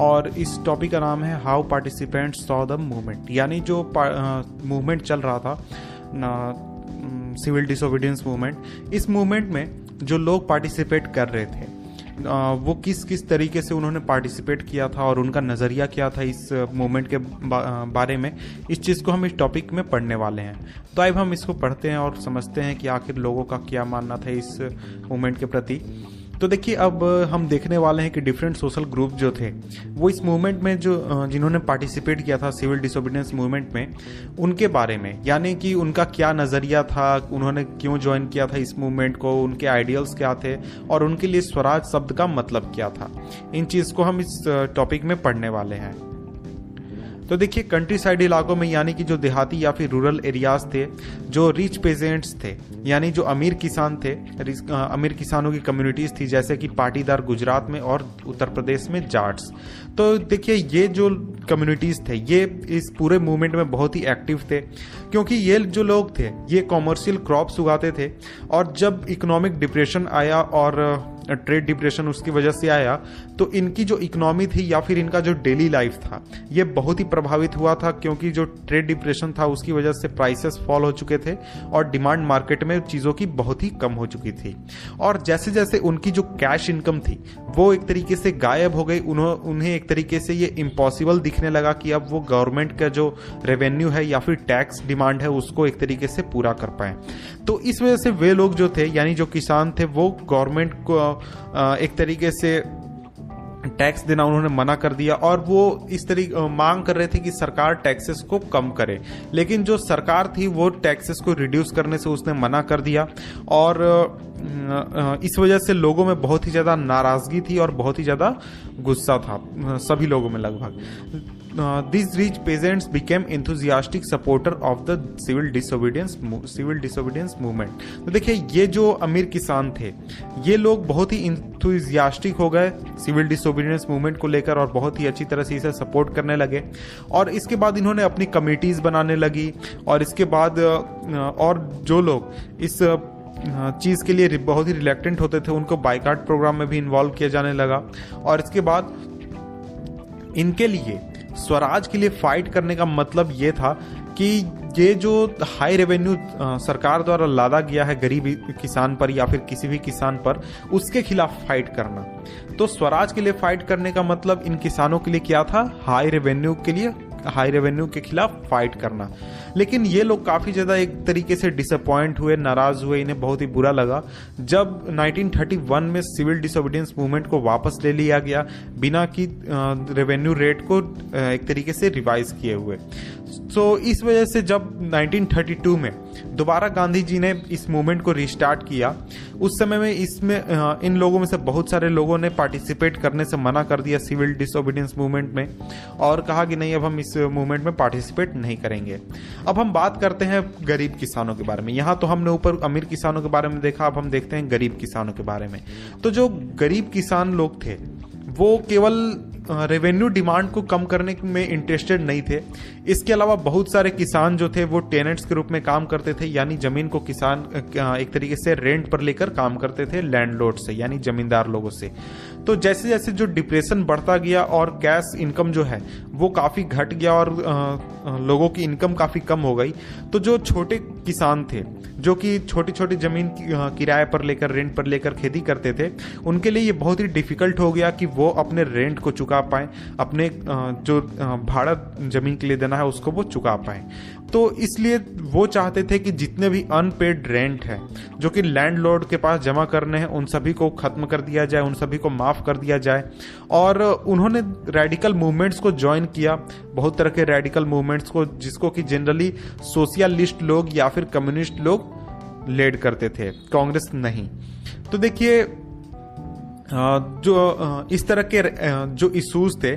और इस टॉपिक का नाम है how participant saw the movement यानी जो मूवमेंट चल रहा था सिविल डिसोबीडियंस मूवमेंट इस मूवमेंट में जो लोग पार्टिसिपेट कर रहे थे वो किस किस तरीके से उन्होंने पार्टिसिपेट किया था और उनका नज़रिया क्या था इस मूवमेंट के बारे में, इस चीज़ को हम इस टॉपिक में पढ़ने वाले हैं। तो अब हम इसको पढ़ते हैं और समझते हैं कि आखिर लोगों का क्या मानना था इस मूवमेंट के प्रति। तो देखिए, अब हम देखने वाले हैं कि डिफरेंट सोशल ग्रुप जो थे, वो इस मूवमेंट में जो जिन्होंने पार्टिसिपेट किया था सिविल डिसोबिडेंस मूवमेंट में, उनके बारे में, यानी कि उनका क्या नज़रिया था, उन्होंने क्यों ज्वाइन किया था इस मूवमेंट को, उनके आइडियल्स क्या थे, और उनके लिए स्वराज शब्द का मतलब क्या था, इन चीज़ को हम इस टॉपिक में पढ़ने वाले हैं। तो देखिए कंट्री साइड इलाकों में, यानी कि जो देहाती या फिर रूरल एरियाज़ थे, जो रिच पेजेंट्स थे, यानी जो अमीर किसान थे अमीर किसानों की कम्युनिटीज थी, जैसे कि पाटीदार गुजरात में और उत्तर प्रदेश में जाट्स। तो देखिए, ये जो कम्युनिटीज थे, ये इस पूरे मूवमेंट में बहुत ही एक्टिव थे, क्योंकि ये जो लोग थे, ये कॉमर्शियल क्रॉप्स उगाते थे, और जब इकोनॉमिक डिप्रेशन आया और ट्रेड डिप्रेशन उसकी वजह से आया तो इनकी जो इकोनॉमी थी या फिर इनका जो डेली लाइफ था, ये बहुत ही प्रभावित हुआ था क्योंकि जो ट्रेड डिप्रेशन था उसकी वजह से प्राइसेस फॉल हो चुके थे और डिमांड मार्केट में चीज़ों की बहुत ही कम हो चुकी थी। और जैसे जैसे उनकी जो कैश इनकम थी, वो एक तरीके से गायब हो गई, उन्हें एक तरीके से ये इम्पॉसिबल दिखने लगा कि अब वो गवर्नमेंट का जो रेवेन्यू है या फिर टैक्स डिमांड है, उसको एक तरीके से पूरा कर पाए। तो इस वजह से वे लोग जो थे, यानी जो किसान थे, वो गवर्नमेंट को एक तरीके से टैक्स देना उन्होंने मना कर दिया और वो इस तरीके मांग कर रहे थे कि सरकार टैक्सेस को कम करे। लेकिन जो सरकार थी, वो टैक्सेस को रिड्यूस करने से उसने मना कर दिया और इस वजह से लोगों में बहुत ही ज़्यादा नाराज़गी थी और बहुत ही ज़्यादा गुस्सा था सभी लोगों में लगभग। This rich peasants became enthusiastic supporter of the civil disobedience civil disobedience movement तो देखिए, ये जो अमीर किसान थे, ये लोग बहुत ही इंथुजियास्टिक हो गए सिविल डिसोबीडियंस मूवमेंट को लेकर और बहुत ही अच्छी तरह से इसे सपोर्ट करने लगे। और इसके बाद इन्होंने अपनी कमिटीज़ बनाने लगी और इसके बाद और जो लोग इस चीज़ के लिए बहुत ही रिलेक्टेंट होते थे, उनको बाइकाट प्रोग्राम में भी इन्वॉल्व किया जाने लगा। और इसके बाद इनके लिए स्वराज के लिए फाइट करने का मतलब ये था कि ये जो हाई रेवेन्यू सरकार द्वारा लादा गया है गरीब किसान पर या फिर किसी भी किसान पर, उसके खिलाफ फाइट करना। तो स्वराज के लिए फाइट करने का मतलब इन किसानों के लिए क्या था? हाई रेवेन्यू के लिए हाई रेवेन्यू के खिलाफ फाइट करना। लेकिन ये लोग काफ़ी ज़्यादा एक तरीके से डिसअपॉइंट हुए नाराज़ हुए इन्हें बहुत ही बुरा लगा। जब 1931 में सिविल डिसोबीडियंस मूवमेंट को वापस ले लिया गया बिना की रेवेन्यू रेट को एक तरीके से रिवाइज किए हुए। तो so, इस वजह से जब 1932 में दोबारा गांधी जी ने इस मूवमेंट को रिस्टार्ट किया। उस समय में इसमें इन लोगों में से बहुत सारे लोगों ने पार्टिसिपेट करने से मना कर दिया सिविल डिसोबीडियंस मूवमेंट में और कहा कि नहीं, अब हम इस मूवमेंट में पार्टिसिपेट नहीं करेंगे। अब हम बात करते हैं गरीब किसानों के बारे में। यहाँ तो हमने ऊपर अमीर किसानों के बारे में देखा, अब हम देखते हैं गरीब किसानों के बारे में। तो जो गरीब किसान लोग थे, वो केवल रेवेन्यू डिमांड को कम करने में इंटरेस्टेड नहीं थे। इसके अलावा बहुत सारे किसान जो थे, वो टेनेंट्स के रूप में काम करते थे, यानी ज़मीन को किसान एक तरीके से रेंट पर लेकर काम करते थे लैंडलॉर्ड से, यानी जमींदार लोगों से। तो जैसे जैसे जो डिप्रेशन बढ़ता गया और कैश इनकम जो है वो काफ़ी घट गया और लोगों की इनकम काफ़ी कम हो गई। तो जो छोटे किसान थे, जो कि छोटी छोटी ज़मीन किराए पर लेकर, रेंट पर लेकर खेती करते थे, उनके लिए ये बहुत ही डिफ़िकल्ट हो गया कि वो अपने रेंट को चुका पाए, अपने जो भाड़ा ज़मीन के लिए देना है उसको वो चुका पाए। तो इसलिए वो चाहते थे कि जितने भी अनपेड रेंट है, जो कि लैंडलॉर्ड के पास जमा करने हैं, उन सभी को खत्म कर दिया जाए, उन सभी को माफ़ कर दिया जाए। और उन्होंने रेडिकल मूवमेंट्स को ज्वाइन किया, बहुत तरह के रेडिकल मूवमेंट्स को, जिसको कि जनरली सोशलिस्ट लोग या फिर कम्युनिस्ट लोग लेड करते थे, कांग्रेस नहीं। तो देखिए जो इस तरह के जो इशूज थे,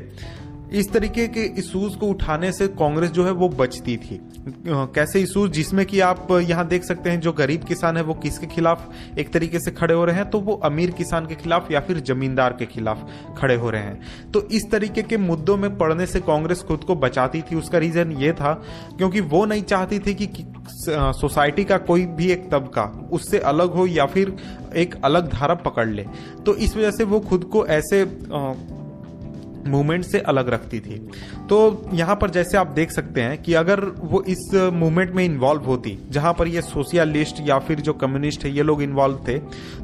इस तरीके के इशूज को उठाने से कांग्रेस जो है वो बचती थी। कैसे इशूज जिसमें कि आप यहाँ देख सकते हैं जो गरीब किसान है, वो किसके खिलाफ एक तरीके से खड़े हो रहे हैं? तो वो अमीर किसान के खिलाफ या फिर जमींदार के खिलाफ खड़े हो रहे हैं। तो इस तरीके के मुद्दों में पड़ने से कांग्रेस खुद को बचाती थी। उसका रीजन ये था, क्योंकि वो नहीं चाहती थी कि सोसाइटी का कोई भी एक तबका उससे अलग हो या फिर एक अलग धारा पकड़ ले। तो इस वजह से वो खुद को ऐसे मूवमेंट से अलग रखती थी। तो यहाँ पर जैसे आप देख सकते हैं कि अगर वो इस मूवमेंट में इन्वॉल्व होती, जहाँ पर ये सोशलिस्ट या फिर जो कम्युनिस्ट है, ये लोग इन्वॉल्व थे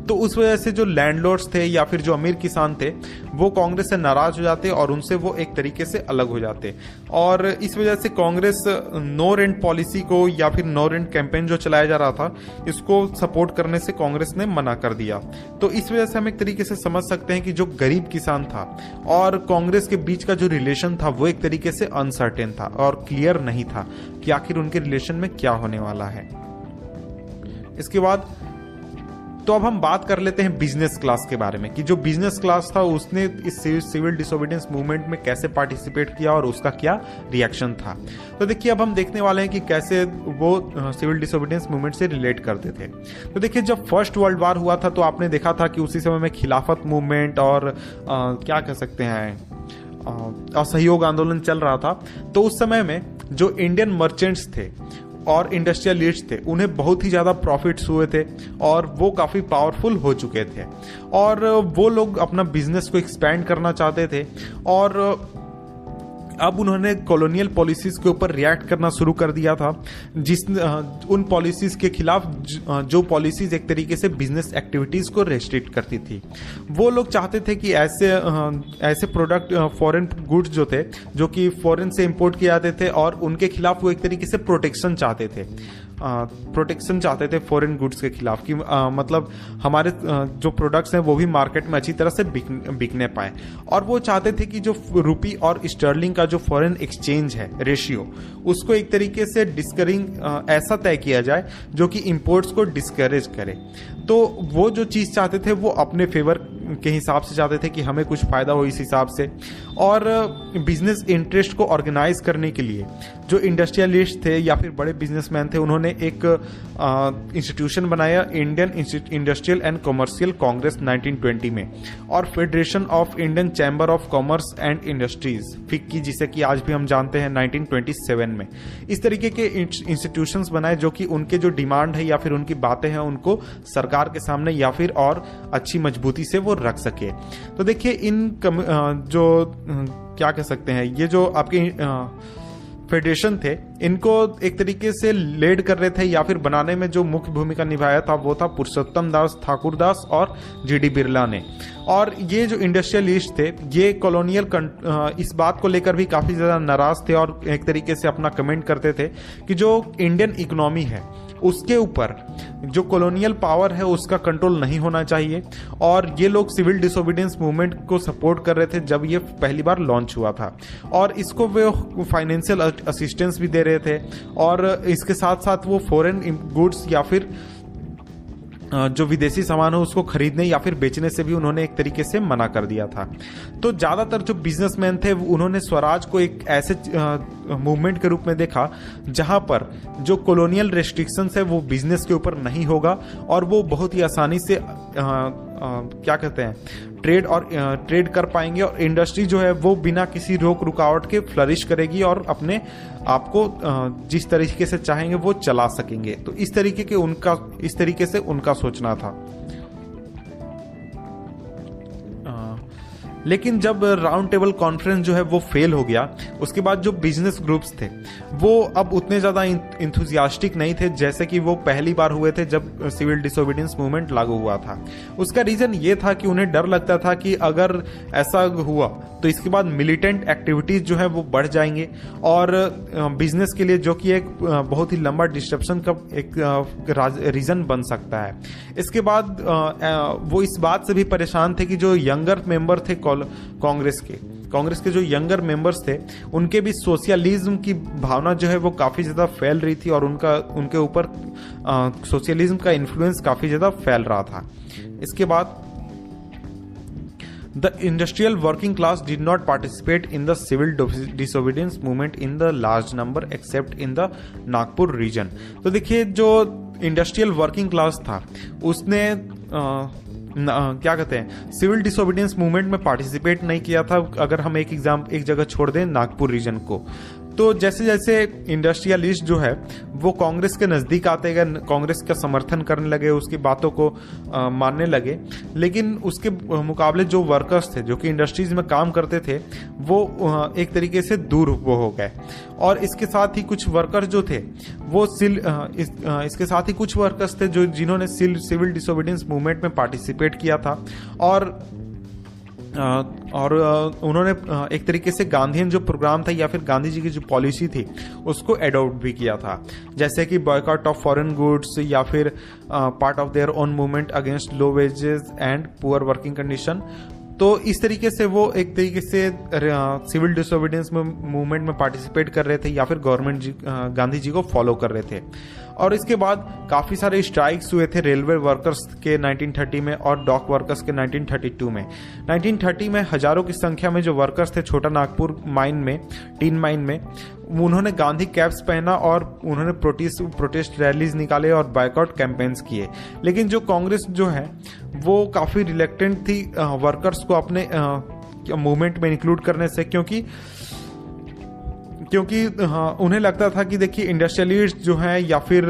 तो उस वजह से जो लैंडलॉर्ड्स थे या फिर जो अमीर किसान थे, वो कांग्रेस से नाराज़ हो जाते और उनसे वो एक तरीके से अलग हो जाते। और इस वजह से कांग्रेस नो रेंट पॉलिसी को या फिर नो रेंट कैंपेन जो चलाया जा रहा था, इसको सपोर्ट करने से कांग्रेस ने मना कर दिया। तो इस वजह से हम एक तरीके से समझ सकते हैं कि जो गरीब किसान था और कांग्रेस के बीच का जो रिलेशन था वो एक तरीके से अनसर्टेन था और क्लियर नहीं था कि आखिर उनके रिलेशन में क्या होने वाला है। इसके बाद तो अब हम बात कर लेते हैं बिज़नेस क्लास के बारे में कि जो बिज़नेस क्लास था उसने इस सिविल डिसोबिडियंस मूवमेंट में कैसे पार्टिसिपेट किया और उसका क्या रिएक्शन था। तो देखिए अब हम देखने वाले हैं कि कैसे वो सिविल डिसोबिडियंस मूवमेंट से रिलेट करते थे। तो देखिए जब फ़र्स्ट वर्ल्ड वार हुआ था तो आपने देखा था कि उसी समय में खिलाफत मूवमेंट और आ, क्या कह सकते हैं असहयोग आंदोलन चल रहा था। तो उस समय में जो इंडियन मर्चेंट्स थे और इंडस्ट्रियल लीड्स थे, उन्हें बहुत ही ज़्यादा प्रॉफिट्स हुए थे और वो काफ़ी पावरफुल हो चुके थे। और वो लोग अपना बिज़नेस को एक्सपैंड करना चाहते थे और अब उन्होंने कॉलोनियल पॉलिसीज़ के ऊपर रिएक्ट करना शुरू कर दिया था, जिस उन पॉलिसीज़ के खिलाफ जो पॉलिसीज़ एक तरीके से बिज़नेस एक्टिविटीज़ को रेस्ट्रिक्ट करती थी। वो लोग चाहते थे कि ऐसे ऐसे प्रोडक्ट फॉरेन गुड्स जो थे, जो कि फॉरेन से इंपोर्ट किए जाते थे और उनके खिलाफ वो एक तरीके से प्रोटेक्शन चाहते थे। प्रोटेक्शन चाहते थे फॉरेन गुड्स के खिलाफ कि आ, मतलब हमारे जो प्रोडक्ट्स हैं वो भी मार्केट में अच्छी तरह से बिक, बिकने पाए। और वो चाहते थे कि जो रुपी और स्टर्लिंग का जो फॉरेन एक्सचेंज है रेशियो उसको एक तरीके से डिस्करिंग ऐसा तय किया जाए जो कि इम्पोर्ट्स को डिस्करेज करे। तो वो जो चीज़ चाहते थे वो अपने फेवर के हिसाब से चाहते थे कि हमें कुछ फ़ायदा हो इस हिसाब से। और बिज़नेस इंटरेस्ट को ऑर्गेनाइज करने के लिए जो इंडस्ट्रियलिस्ट थे या फिर बड़े बिजनेसमैन थे, उन्होंने एक इंस्टीट्यूशन बनाया Indian Industrial and Commercial Congress 1920 में। और Federation of Indian Chamber of Commerce and Industries FICCI जिसे कि आज भी हम जानते हैं 1927 में। इस तरीके के इंस्टीट्यूशन बनाए जो कि उनके जो डिमांड है या फिर उनकी बातें हैं, उनको सरकार के सामने या फिर और अच्छी मजबूती से वो रख सके। तो देखिए इन कम, जो क्या कह सकते हैं ये जो आपके फेडरेशन थे इनको एक तरीके से लेड कर रहे थे या फिर बनाने में जो मुख्य भूमिका निभाया था वो था पुरुषोत्तम दास ठाकुर दास और जी डी बिरला ने। और ये जो इंडस्ट्रियलिस्ट थे ये कॉलोनियल इस बात को लेकर भी काफ़ी ज़्यादा नाराज़ थे और एक तरीके से अपना कमेंट करते थे कि जो इंडियन इकोनॉमी है उसके ऊपर जो कॉलोनियल पावर है, उसका कंट्रोल नहीं होना चाहिए। और ये लोग सिविल डिसोबिडियंस मूवमेंट को सपोर्ट कर रहे थे जब ये पहली बार लॉन्च हुआ था। और इसको वे फाइनेंशियल असिस्टेंस भी दे रहे थे। और इसके साथ साथ वो फॉरेन गुड्स या फिर जो विदेशी सामान हो उसको खरीदने या फिर बेचने से भी उन्होंने एक तरीके से मना कर दिया था। तो ज़्यादातर जो बिजनेसमैन थे, उन्होंने स्वराज को एक ऐसे मूवमेंट के रूप में देखा, जहाँ पर जो कॉलोनियल रेस्ट्रिक्शन है, वो बिज़नेस के ऊपर नहीं होगा और वो बहुत ही आसानी से क्या कहते हैं ट्रेड और ट्रेड कर पाएँगे और इंडस्ट्री जो है वो बिना किसी रोक रुकावट के फ्लरिश करेगी और अपने आपको जिस तरीके से चाहेंगे वो चला सकेंगे। तो इस तरीके के उनका, इस तरीके से उनका सोचना था। लेकिन जब राउंड टेबल कॉन्फ्रेंस जो है वो फेल हो गया, उसके बाद जो बिज़नेस ग्रुप्स थे, वो अब उतने ज़्यादा इंथुजियास्टिक नहीं थे जैसे कि वो पहली बार हुए थे जब सिविल डिसोबिडियंस मूवमेंट लागू हुआ था। उसका रीज़न ये था कि उन्हें डर लगता था कि अगर ऐसा हुआ तो इसके बाद मिलिटेंट एक्टिविटीज़ जो है वो बढ़ जाएँगे और बिज़नेस के लिए जो कि एक बहुत ही लंबा डिस्ट्रप्शन का एक रीजन बन सकता है। इसके बाद वो इस बात से भी परेशान थे कि जो यंगर मेंबर थे ओवरऑल कांग्रेस के। कांग्रेस के जो यंगर मेंबर्स थे, उनके भी सोशलिज्म की भावना जो है वो काफ़ी ज़्यादा फैल रही थी और उनका, उनके ऊपर सोशलिज्म का इन्फ्लुएंस काफ़ी ज़्यादा फैल रहा था। इसके बाद the industrial working class did not participate in the civil disobedience movement in the large number except in the Nagpur region तो देखिए, जो इंडस्ट्रियल वर्किंग क्लास था, उसने न, क्या कहते हैं? सिविल डिसोबिडियंस मूवमेंट में पार्टिसिपेट नहीं किया था अगर हम एक एग्ज़ाम एक जगह छोड़ दें नागपुर रीजन को। तो जैसे जैसे इंडस्ट्रियलिस्ट जो है वो कांग्रेस के नज़दीक आते गए कांग्रेस का समर्थन करने लगे उसकी बातों को आ, मानने लगे। लेकिन उसके मुकाबले जो वर्कर्स थे जो कि इंडस्ट्रीज़ में काम करते थे वो एक तरीके से दूर वो हो गए। और इसके साथ ही कुछ वर्कर्स जो थे वो सिल इस, इसके साथ ही कुछ वर्कर्स थे जो जिन्होंने सिविल डिसोबिडियंस मूवमेंट में पार्टिसिपेट किया था। और और उन्होंने एक तरीके से गांधीन जो प्रोग्राम था या फिर गांधी जी की जो पॉलिसी थी, उसको एडोप्ट भी किया था। जैसे कि बॉयकॉट ऑफ़ फॉरेन गुड्स या फिर part of their own movement against low wages and poor working condition तो इस तरीके से वो एक तरीके से सिविल डिसोबिडियंस मूवमेंट में पार्टिसिपेट कर रहे थे या फिर गवर्नमेंट जी गांधी जी को फॉलो कर रहे थे। और इसके बाद काफ़ी सारे स्ट्राइक्स हुए थे रेलवे वर्कर्स के 1930 में और डॉक वर्कर्स के 1932 में। 1930 में हज़ारों की संख्या में जो वर्कर्स थे, छोटा नागपुर माइन में टीन माइन में उन्होंने गांधी कैप्स पहना और उन्होंने प्रोटेस्ट प्रोटेस्ट रैलीज निकाले और बाइकआउट कैंपेन्स किए। लेकिन जो कांग्रेस जो है, वो काफ़ी रिलेक्टेंट थी वर्कर्स को अपने मूवमेंट में इंक्लूड करने से, क्योंकि क्योंकि हाँ उन्हें लगता था कि देखिए इंडस्ट्रियलिस्ट जो है या फिर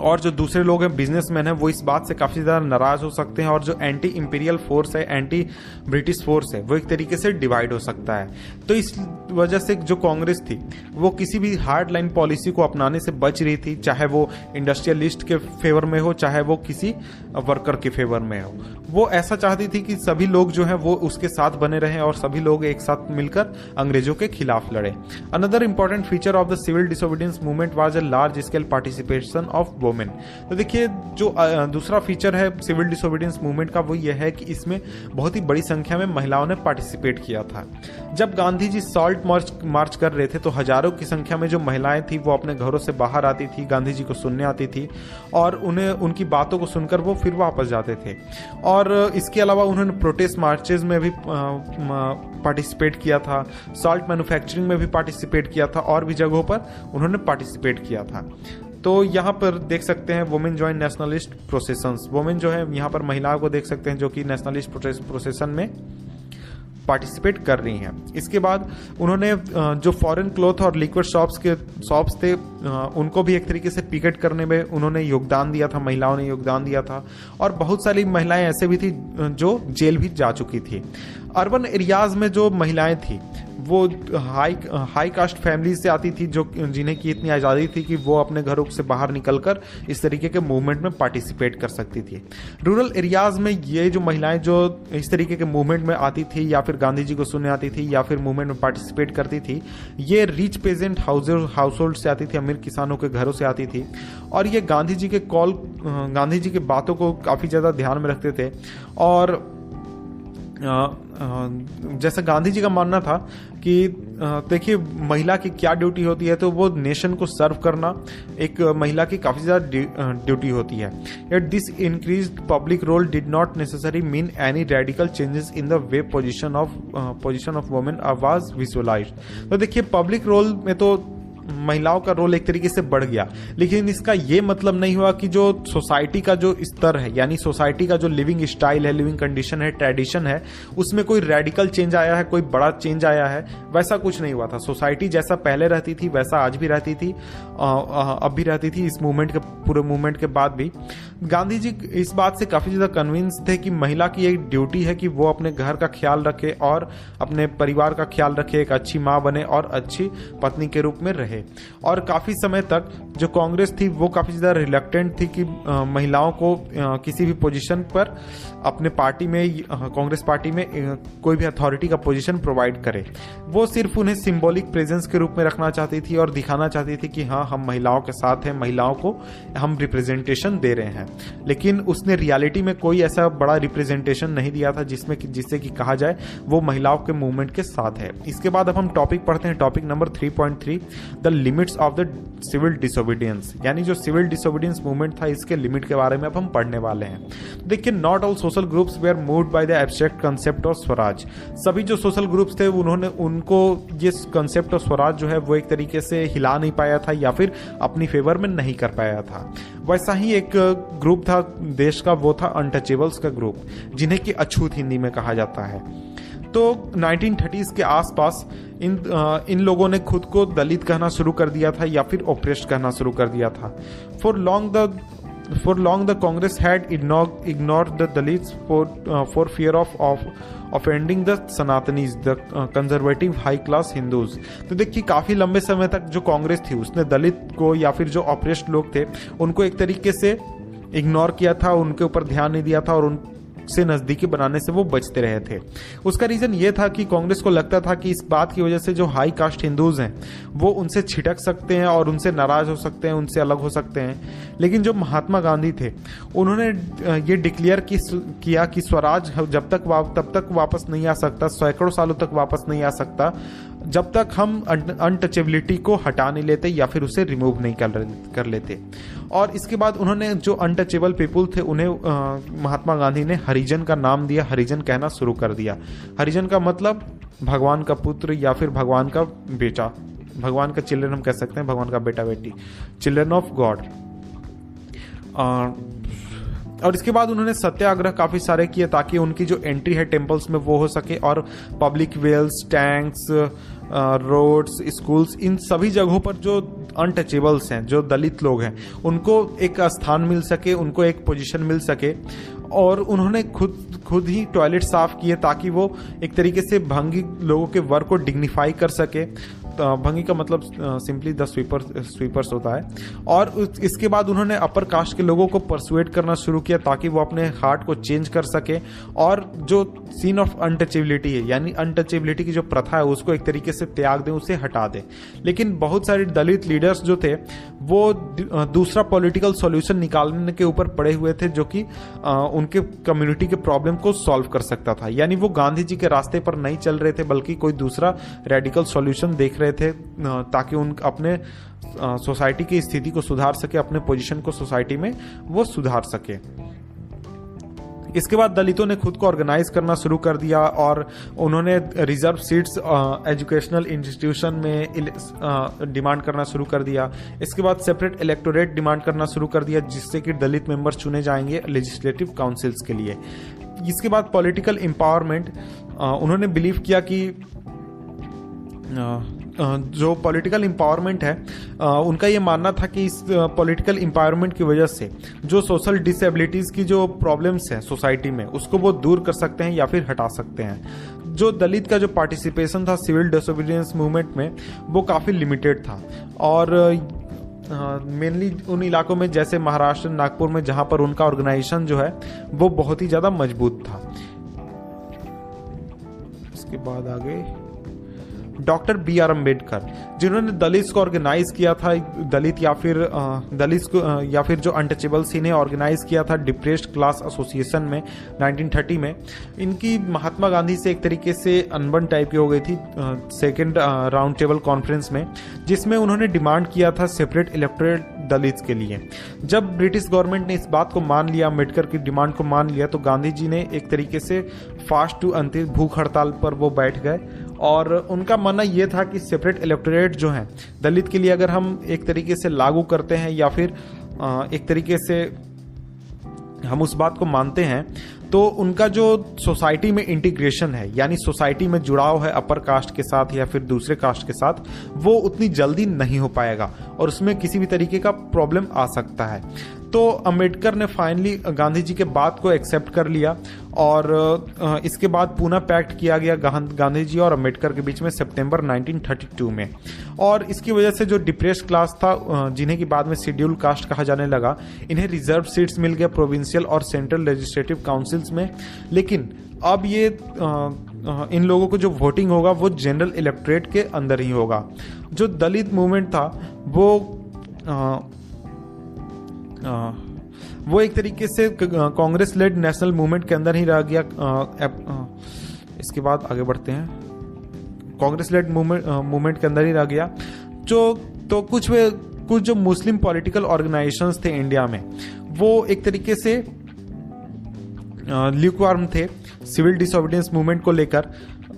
और जो दूसरे लोग हैं बिजनेसमैन हैं, वो इस बात से काफ़ी ज़्यादा नाराज़ हो सकते हैं और जो एंटी इंपीरियल फोर्स है एंटी ब्रिटिश फोर्स है, वो एक तरीके से डिवाइड हो सकता है। तो इस वजह से जो कांग्रेस थी, वो किसी भी हार्ड लाइन पॉलिसी को अपनाने से बच रही थी, चाहे वो इंडस्ट्रियलिस्ट के फेवर में हो, चाहे वो किसी वर्कर के फेवर में हो। वो ऐसा चाहती थी कि सभी लोग जो है वो उसके साथ बने रहे और सभी लोग एक साथ मिलकर अंग्रेज़ों के खिलाफ लड़े। Another important feature of the civil disobedience movement was a large scale participation of women तो देखिए, जो दूसरा फीचर है सिविल डिसोबिडियंस मूवमेंट का वो ये है कि इसमें बहुत ही बड़ी संख्या में महिलाओं ने पार्टिसिपेट किया था। जब गांधी जी सॉल्ट मार्च मार्च कर रहे थे तो हज़ारों की संख्या में जो महिलाएँ थी, वो अपने घरों से बाहर आती थी गांधी जी को सुनने आती थी, और उन्हें, उनकी बातों को सुनकर वो फिर वापस जाते थे। और इसके अलावा उन्होंने प्रोटेस्ट मार्चेज में भी पार्टिसिपेट किया था सॉल्ट मैन्युफैक्चरिंग में भी पार्टिसिपेट किया था, और भी जगहों पर उन्होंने पार्टिसिपेट किया था। तो यहाँ पर देख सकते हैं women join nationalist procession women जो है, यहाँ पर महिलाओं को देख सकते हैं, जो कि नेशनलिस्ट प्रोसेशन में पार्टिसिपेट कर रही हैं। इसके बाद उन्होंने जो फॉरेन क्लोथ और लिक्विड शॉप्स के, शॉप्स थे उनको भी एक तरीके से पिकेट करने में उन्होंने योगदान दिया था, महिलाओं ने योगदान दिया था। और बहुत सारी महिलाएँ ऐसे भी थी जो जेल भी जा चुकी थी। अर्बन एरियाज़ में जो महिलाएँ थी, वो हाई हाई कास्ट फैमिली से आती थी, जो जिन्हें की इतनी आज़ादी थी कि वो अपने घरों से बाहर निकलकर इस तरीके के मूवमेंट में पार्टिसिपेट कर सकती थी। रूरल एरियाज़ में ये जो महिलाएँ जो इस तरीके के मूवमेंट में आती थी, या फिर गांधी जी को सुनने आती थी, या फिर मूवमेंट में पार्टिसिपेट करती थी, ये rich peasant house household से आती थी, अमीर किसानों के घरों से आती थी। और ये गांधी जी के कॉल गांधी जी की बातों को काफ़ी ज़्यादा ध्यान में रखते थे। और जैसे गांधी जी का मानना था कि देखिए, महिला की क्या ड्यूटी होती है तो वो नेशन को सर्व करना एक महिला की काफ़ी ज़्यादा ड्यूटी होती है। At this increase public role did not necessary mean any radical changes in the way position of position of women आवाज़ विजुअलाइज तो देखिए पब्लिक रोल में तो महिलाओं का रोल एक तरीके से बढ़ गया। लेकिन इसका ये मतलब नहीं हुआ कि जो सोसाइटी का जो स्तर है, यानी सोसाइटी का जो लिविंग स्टाइल है लिविंग कंडीशन है ट्रेडिशन है, उसमें कोई रेडिकल चेंज आया है, कोई बड़ा चेंज आया है, वैसा कुछ नहीं हुआ था। सोसाइटी जैसा पहले रहती थी, वैसा आज भी रहती थी अब भी रहती थी, इस मूवमेंट के, पूरे मूवमेंट के बाद भी। गांधी जी इस बात से काफ़ी ज़्यादा कन्विंस थे कि महिला की एक ड्यूटी है कि वो अपने घर का ख्याल रखे और अपने परिवार का ख्याल रखे, एक अच्छी माँ बने और अच्छी पत्नी के रूप में रहे। और काफ़ी समय तक जो कांग्रेस थी, वो काफ़ी ज़्यादा रिलेक्टेंट थी कि महिलाओं को किसी भी पोजीशन पर अपने पार्टी में कांग्रेस पार्टी में कोई भी अथॉरिटी का पोजीशन प्रोवाइड करे। वो सिर्फ़ उन्हें सिंबॉलिक प्रेजेंस के रूप में रखना चाहती थी और दिखाना चाहती थी कि हाँ हम महिलाओं के साथ हैं, महिलाओं को हम रिप्रेजेंटेशन दे रहे हैं। लेकिन उसने रियलिटी में कोई ऐसा बड़ा रिप्रेजेंटेशन नहीं दिया था जिसमें कि, जिससे कि कहा जाए, वो महिलाओं के मूवमेंट के साथ है। इसके बाद अब हम टॉपिक पढ़ते हैं। Topic number 3.3 the limits of the civil disobedience यानी जो सिविल डिसोबिडियंस मूवमेंट था, इसके लिमिट के बारे में अब हम पढ़ने वाले हैं। देखिए not all social groups were moved by the abstract concept of swaraj सभी जो सोशल ग्रुप्स थे, उन्होंने, उनको ये कंसेप्ट ऑफ़ स्वराज जो है, वो एक तरीके से हिला नहीं पाया था या फिर अपनी फेवर में नहीं कर पाया था। वैसा ही एक ग्रुप था, देश का, वो था अनटचेबल्स का ग्रुप जिन्हें की अछूत हिंदी में कहा जाता है। तो 1930s के आसपास इन इन लोगों ने खुद को दलित कहना शुरू कर दिया था या फिर ओप्रेस्ड कहना शुरू कर दिया था for long the Congress had ignored, ignored the Dalits for, uh, for fear of, of offending the Sanatanis, the uh, conservative high class Hindus. तो देखिए काफ़ी लंबे समय तक जो कांग्रेस थी उसने दलित को या फिर जो ऑपरेस्ट लोग थे उनको एक तरीके से इग्नोर किया था उनके ऊपर ध्यान नहीं दिया था और उन से नजदीकी बनाने से वो बचते रहे थे। उसका रीजन ये था कि कांग्रेस को लगता था कि इस बात की वजह से जो हाई कास्ट हिंदूज हैं, वो उनसे छिटक सकते हैं और उनसे नाराज़ हो सकते हैं, उनसे अलग हो सकते हैं। लेकिन जो महात्मा गांधी थे, उन्होंने ये डिक्लेयर किया कि स्वराज जब तक तब तक वापस नहीं आ सकता, सैकड़ों सालों तक वापस नहीं आ सकता। जब तक हम अनटचेबिलिटी को हटा नहीं लेते या फिर उसे रिमूव नहीं कर कर लेते। और इसके बाद उन्होंने जो अनटचेबल पीपुल थे, उन्हें महात्मा गांधी ने हरिजन का नाम दिया, हरिजन कहना शुरू कर दिया। हरिजन का मतलब भगवान का पुत्र या फिर भगवान का बेटा। भगवान का चिल्ड्रन हम कह सकते हैं, भगवान का बेटा बेटी चिल्ड्रन ऑफ़ गॉड और इसके बाद उन्होंने सत्याग्रह काफ़ी सारे किए ताकि उनकी जो एंट्री है टेम्पल्स में वो हो सके और public wells tanks roads schools इन सभी जगहों पर जो अनटचेबल्स हैं, जो दलित लोग हैं, उनको एक स्थान मिल सके, उनको एक पोजीशन मिल सके और उन्होंने खुद खुद ही टॉयलेट साफ़ किए ताकि वो एक तरीके से भंगी लोगों के वर्क को डिग्निफाई कर सके। भंगी का मतलब सिंपली द स्वीपर स्वीपर्स होता है। और इसके बाद उन्होंने अपर कास्ट के लोगों को परसुएट करना शुरू किया ताकि वो अपने हार्ट को चेंज कर सके। और जो सीन ऑफ़ अनटचेबिलिटी है, यानी अनटचेबिलिटी की जो प्रथा है, उसको एक तरीके से त्याग दें, उसे हटा दें। लेकिन बहुत सारे दलित लीडर्स जो थे, वो दूसरा पॉलिटिकल सॉल्यूशन निकालने के ऊपर पड़े हुए थे जो कि उनके कम्युनिटी के प्रॉब्लम को सॉल्व कर सकता था। यानी वो गांधी जी के रास्ते पर नहीं चल रहे थे, बल्कि कोई दूसरा रेडिकल सॉल्यूशन देख रहे थे ताकि उन, अपने सोसाइटी की स्थिति को सुधार सके, अपने पोजीशन को सोसाइटी में वो सुधार सके। इसके बाद दलितों ने खुद को ऑर्गेनाइज करना शुरू कर दिया और उन्होंने रिज़र्व सीट्स एजुकेशनल इंस्टीट्यूशन में डिमांड करना शुरू कर दिया। इसके बाद सेपरेट इलेक्टोरेट डिमांड करना शुरू कर दिया, जिससे कि दलित मेंबर्स चुने जाएँगे लेजिस्लेटिव काउंसिल्स के लिए। इसके बाद पॉलिटिकल एम्पावरमेंट उन्होंने बिलीव किया कि जो पॉलिटिकल एम्पावरमेंट है उनका ये मानना था कि इस पॉलिटिकल एम्पावरमेंट की वजह से जो सोशल डिसेबिलिटीज़ की जो प्रॉब्लम्स हैं सोसाइटी में, उसको वो दूर कर सकते हैं या फिर हटा सकते हैं। जो दलित का जो पार्टिसिपेशन था सिविल डिसोबीडियंस मूवमेंट में, वो काफ़ी लिमिटेड था। और मेनली उन इलाकों में, जैसे महाराष्ट्र, नागपुर में, जहाँ पर उनका ऑर्गेनाइजेशन जो है, वो बहुत ही ज़्यादा मज़बूत था। इसके बाद आगे। डॉक्टर बी आर अंबेडकर जिन्होंने दलित को ऑर्गेनाइज किया था दलित या फिर दलित को या फिर जो अनटचेबल्स इन्हें ऑर्गेनाइज किया था डिप्रेस्ड क्लास एसोसिएशन में 1930 में, इनकी महात्मा गांधी से एक तरीके से अनबन टाइप की हो गई थी सेकेंड राउंड टेबल कॉन्फ्रेंस में, जिसमें उन्होंने डिमांड किया था सेपरेट इलेक्टोरेट दलित के लिए। जब ब्रिटिश गवर्नमेंट ने इस बात को मान लिया अंबेडकर की डिमांड को मान लिया तो गांधी जी ने एक तरीके से फास्ट टू अंतिम भूख हड़ताल पर वो बैठ गए। और उनका मानना यह था कि सेपरेट इलेक्टोरेट जो है, दलित के लिए अगर हम एक तरीके से लागू करते हैं या फिर एक तरीके से हम उस बात को मानते हैं तो उनका जो सोसाइटी में इंटीग्रेशन है, यानी सोसाइटी में जुड़ाव है अपर कास्ट के साथ या फिर दूसरे कास्ट के साथ, वो उतनी जल्दी नहीं हो पाएगा और उसमें किसी भी तरीके का प्रॉब्लम आ सकता है। तो अंबेडकर ने फाइनली गांधी जी के बात को एक्सेप्ट कर लिया और इसके बाद पुनः पैक्ट किया गया गांधी जी और अंबेडकर के बीच में सितंबर 1932 में। और इसकी वजह से जो डिप्रेस क्लास था जिन्हें की बाद में शेड्यूल कास्ट कहा जाने लगा, इन्हें रिज़र्व सीट्स मिल गया प्रोविंशियल और सेंट्रल लेजिस्लेटिव काउंसिल्स में। लेकिन अब ये इन लोगों को जो वोटिंग होगा, वो जनरल इलेक्ट्रेट के अंदर ही होगा। जो दलित मूवमेंट था, वो वो एक तरीके से कांग्रेस लेड नेशनल मूवमेंट के अंदर ही रह गया इसके बाद आगे बढ़ते हैं। कांग्रेस लेड मूवमेंट के अंदर ही रह गया। जो तो कुछ वे, कुछ जो मुस्लिम पॉलिटिकल ऑर्गेनाइजेशंस थे इंडिया में, वो एक तरीके से ल्यूकवार्म थे सिविल डिसोबिडियंस मूवमेंट को लेकर।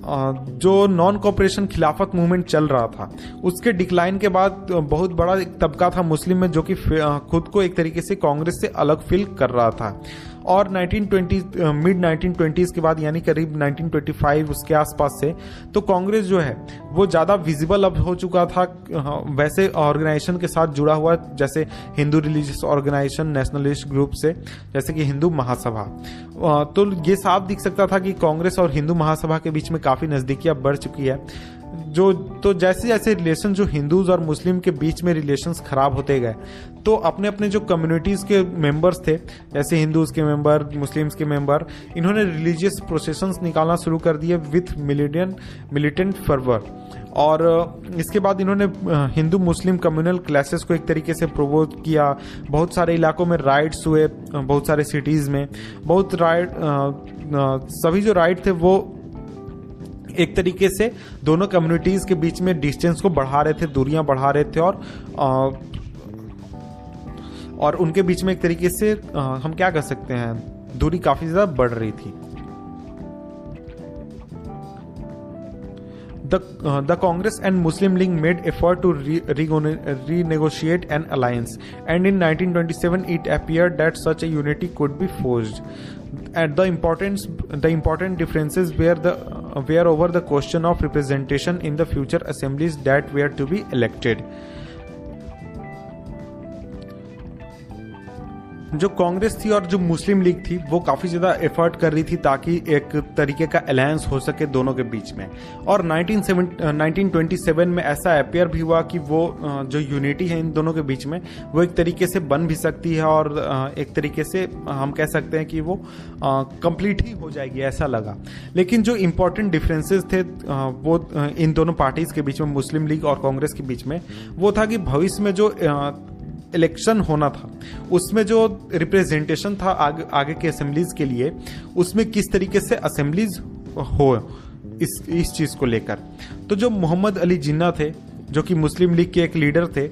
जो नॉन कॉपरेशन खिलाफत मूवमेंट चल रहा था, उसके डिक्लाइन के बाद बहुत बड़ा एक तबका था मुस्लिम में जो कि खुद को एक तरीके से कांग्रेस से अलग फील कर रहा था। और 1920 मिड नाइनटीन के बाद, यानी करीब 1925 उसके आसपास से तो कांग्रेस जो है, वो ज़्यादा विजिबल अब हो चुका था वैसे ऑर्गेनाइजेशन के साथ जुड़ा हुआ, जैसे Hindu religious organisation nationalist group से, जैसे कि हिंदू महासभा। तो ये साफ़ दिख सकता था कि कांग्रेस और हिंदू महासभा के बीच में काफ़ी नज़दीकियाँ बढ़ चुकी है। जो तो जैसे जैसे रिलेशन जो हिंदूज और मुस्लिम के बीच में रिलेशंस खराब होते गए तो अपने अपने जो कम्युनिटीज़ के मेंबर्स थे, जैसे हिंदूज के मेंबर मुस्लिम्स के मेंबर इन्होंने रिलीजियस प्रोसेशंस निकालना शुरू कर दिए विथ मिलिटियन मिलिटेंट फर्वर और इसके बाद इन्होंने हिंदू मुस्लिम कम्युनल क्लासेस को एक तरीके से प्रोवोक किया। बहुत सारे इलाकों में राइड्स हुए बहुत सारे सिटीज़ में। बहुत राइड सभी जो राइड थे वो एक तरीके से दोनों कम्युनिटीज के बीच में डिस्टेंस को बढ़ा रहे थे दूरियाँ बढ़ा रहे थे और आ, और उनके बीच में एक तरीके से आ, हम क्या कर सकते हैं? दूरी काफ़ी ज़्यादा बढ़ रही थी। The Congress and Muslim League made effort to renegotiate an alliance and in 1927 it appear that such a unity could be forge at the importance the important differences were the were over the question of representation in the future assemblies that were to be elected. जो कांग्रेस थी और जो मुस्लिम league थी, वो काफ़ी ज़्यादा effort कर रही थी ताकि एक तरीके का अलायंस हो सके दोनों के बीच में। और 1927 में ऐसा अपेयर भी हुआ कि वो जो यूनिटी है इन दोनों के बीच में, वो एक तरीके से बन भी सकती है और एक तरीके से हम कह सकते हैं कि वो कंप्लीट ही हो जाएगी, ऐसा लगा। लेकिन जो इंपॉर्टेंट डिफरेंसेस थे वो इन दोनों पार्टीज़ के बीच में, मुस्लिम लीग और कांग्रेस के बीच में, वो था कि भविष्य में जो इलेक्शन होना था उसमें जो रिप्रेजेंटेशन था आगे, आगे के असेंबलीज के लिए उसमें किस तरीके से असेंबलीज हो इस इस चीज़ को लेकर। तो जो मोहम्मद अली जिन्ना थे जो कि मुस्लिम लीग के एक लीडर थे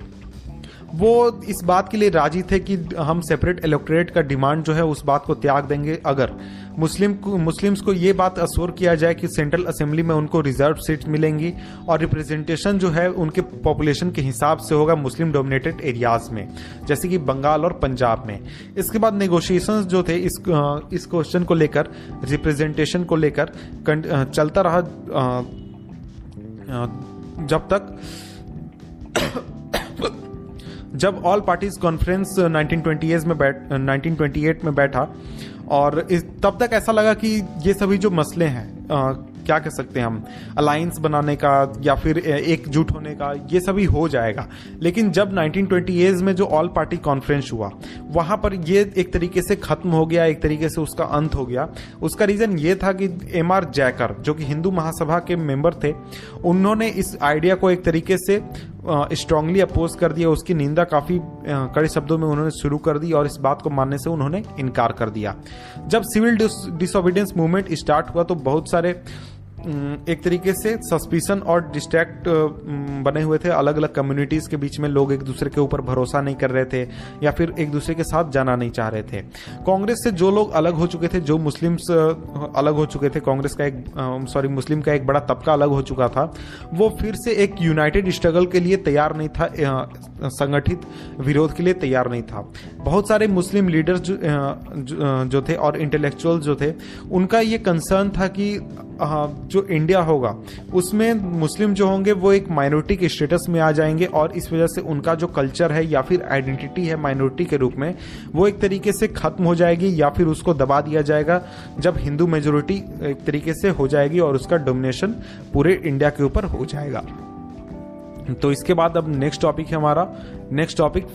वो इस बात के लिए राज़ी थे कि हम सेपरेट इलेक्ट्रेट का डिमांड जो है उस बात को त्याग देंगे अगर। मुस्लिम मुस्लिम्स को ये बात असूर किया जाए कि सेंट्रल असेंबली में उनको रिज़र्व सीट मिलेंगी और रिप्रेजेंटेशन जो है उनके पॉपुलेशन के हिसाब से होगा मुस्लिम डोमिनेटेड एरियाज़ में, जैसे कि बंगाल और पंजाब में। इसके बाद नेगोशिएशन जो थे, इस इस क्वेश्चन को लेकर रिप्रेजेंटेशन को लेकर चलता रहा जब तक जब ऑल पार्टीज़ कॉन्फ्रेंस 1928 में बैठ 1928 में बैठा और इस, तब तक ऐसा लगा कि ये सभी जो मसले हैं आ, क्या कह सकते हैं हम? अलायंस बनाने का या फिर एकजुट होने का ये सभी हो जाएगा। लेकिन जब 1928 में जो ऑल पार्टी कॉन्फ्रेंस हुआ वहाँ पर ये एक तरीके से खत्म हो गया एक तरीके से उसका अंत हो गया। उसका रीजन ये था कि एम आर जयकर जो कि हिंदू महासभा के मेंबर थे उन्होंने इस आइडिया को एक तरीके से स्ट्रांगली अपोज कर दिया, उसकी निंदा काफ़ी कड़े शब्दों में उन्होंने शुरू कर दी और इस बात को मानने से उन्होंने इनकार कर दिया। जब सिविल डिसोबीडियंस मूवमेंट स्टार्ट हुआ तो बहुत सारे एक तरीके से सस्पिशन और डिस्ट्रैक्ट बने हुए थे। अलग अलग कम्युनिटीज के बीच में लोग एक दूसरे के ऊपर भरोसा नहीं कर रहे थे या फिर एक दूसरे के साथ जाना नहीं चाह रहे थे। कांग्रेस से जो लोग अलग हो चुके थे जो मुस्लिम्स अलग हो चुके थे कांग्रेस का एक सॉरी मुस्लिम का एक बड़ा तबका अलग हो चुका था वो फिर से एक यूनाइटेड स्ट्रगल के लिए तैयार नहीं था संगठित विरोध के लिए तैयार नहीं था। बहुत सारे मुस्लिम लीडर्स जो, जो थे और इंटेलेक्चुअल जो थे उनका ये कंसर्न था कि जो इंडिया होगा, उसमें मुस्लिम जो होंगे, वो एक माइनॉरिटी के स्टेटस में आ जाएँगे और इस वजह से उनका जो कल्चर है या फिर आइडेंटिटी है माइनॉरिटी के रूप में, वो एक तरीके से खत्म हो जाएगी या फिर उसको दबा दिया जाएगा, जब हिंदू मेजोरिटी एक तरीके से हो जाएगी और उसका डोमिनेशन पूरे इंडिया के ऊपर हो जाएगा। तो इसके बाद अब नेक्स्ट टॉपिक है हमारा। Next topic